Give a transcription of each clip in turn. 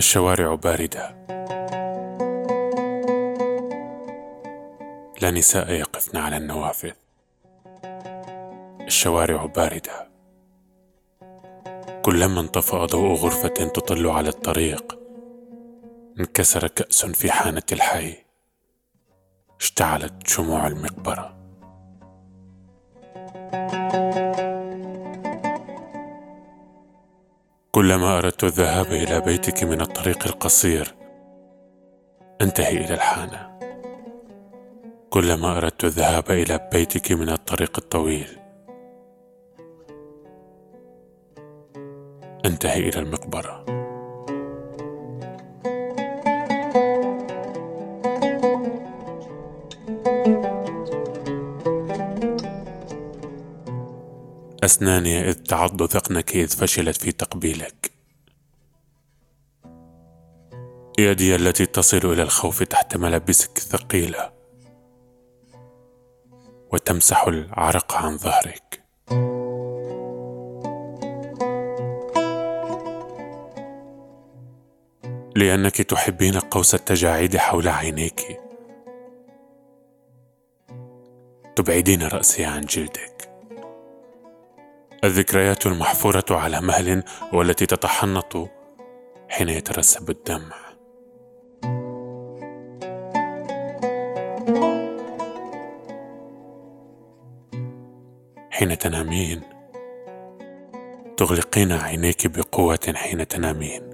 الشوارع باردة. لا نساء يقفن على النوافذ. الشوارع باردة. كلما انطفأ ضوء غرفة تطل على الطريق انكسر كأس في حانة الحي. اشتعلت شموع المقبرة. كلما أردت الذهاب إلى بيتك من الطريق القصير انتهي إلى الحانة. كلما أردت الذهاب إلى بيتك من الطريق الطويل انتهي إلى المقبرة. أسناني إذ تعض ذقنك إذ فشلت في تقبيلك. يدي التي تصل إلى الخوف تحت ملابسك الثقيلة وتمسح العرق عن ظهرك. لأنك تحبين قوس التجاعيد حول عينيك. تبعدين رأسي عن جلدك. الذكريات المحفورة على مهل والتي تتحنط حين يترسب الدمع. حين تنامين تغلقين عينيك بقوة حين تنامين.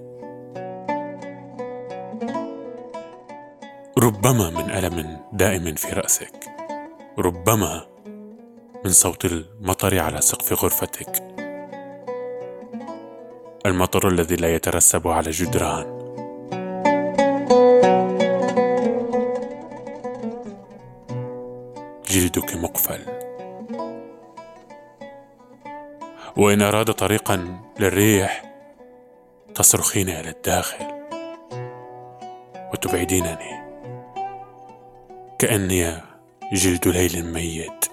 ربما من ألم دائم في رأسك ربما من صوت المطر على سقف غرفتك. المطر الذي لا يترسب على جدران. جلدك مقفل. وإن أراد طريقا للريح تصرخين إلى الداخل وتبعدينني. كأني جلد ليل ميت.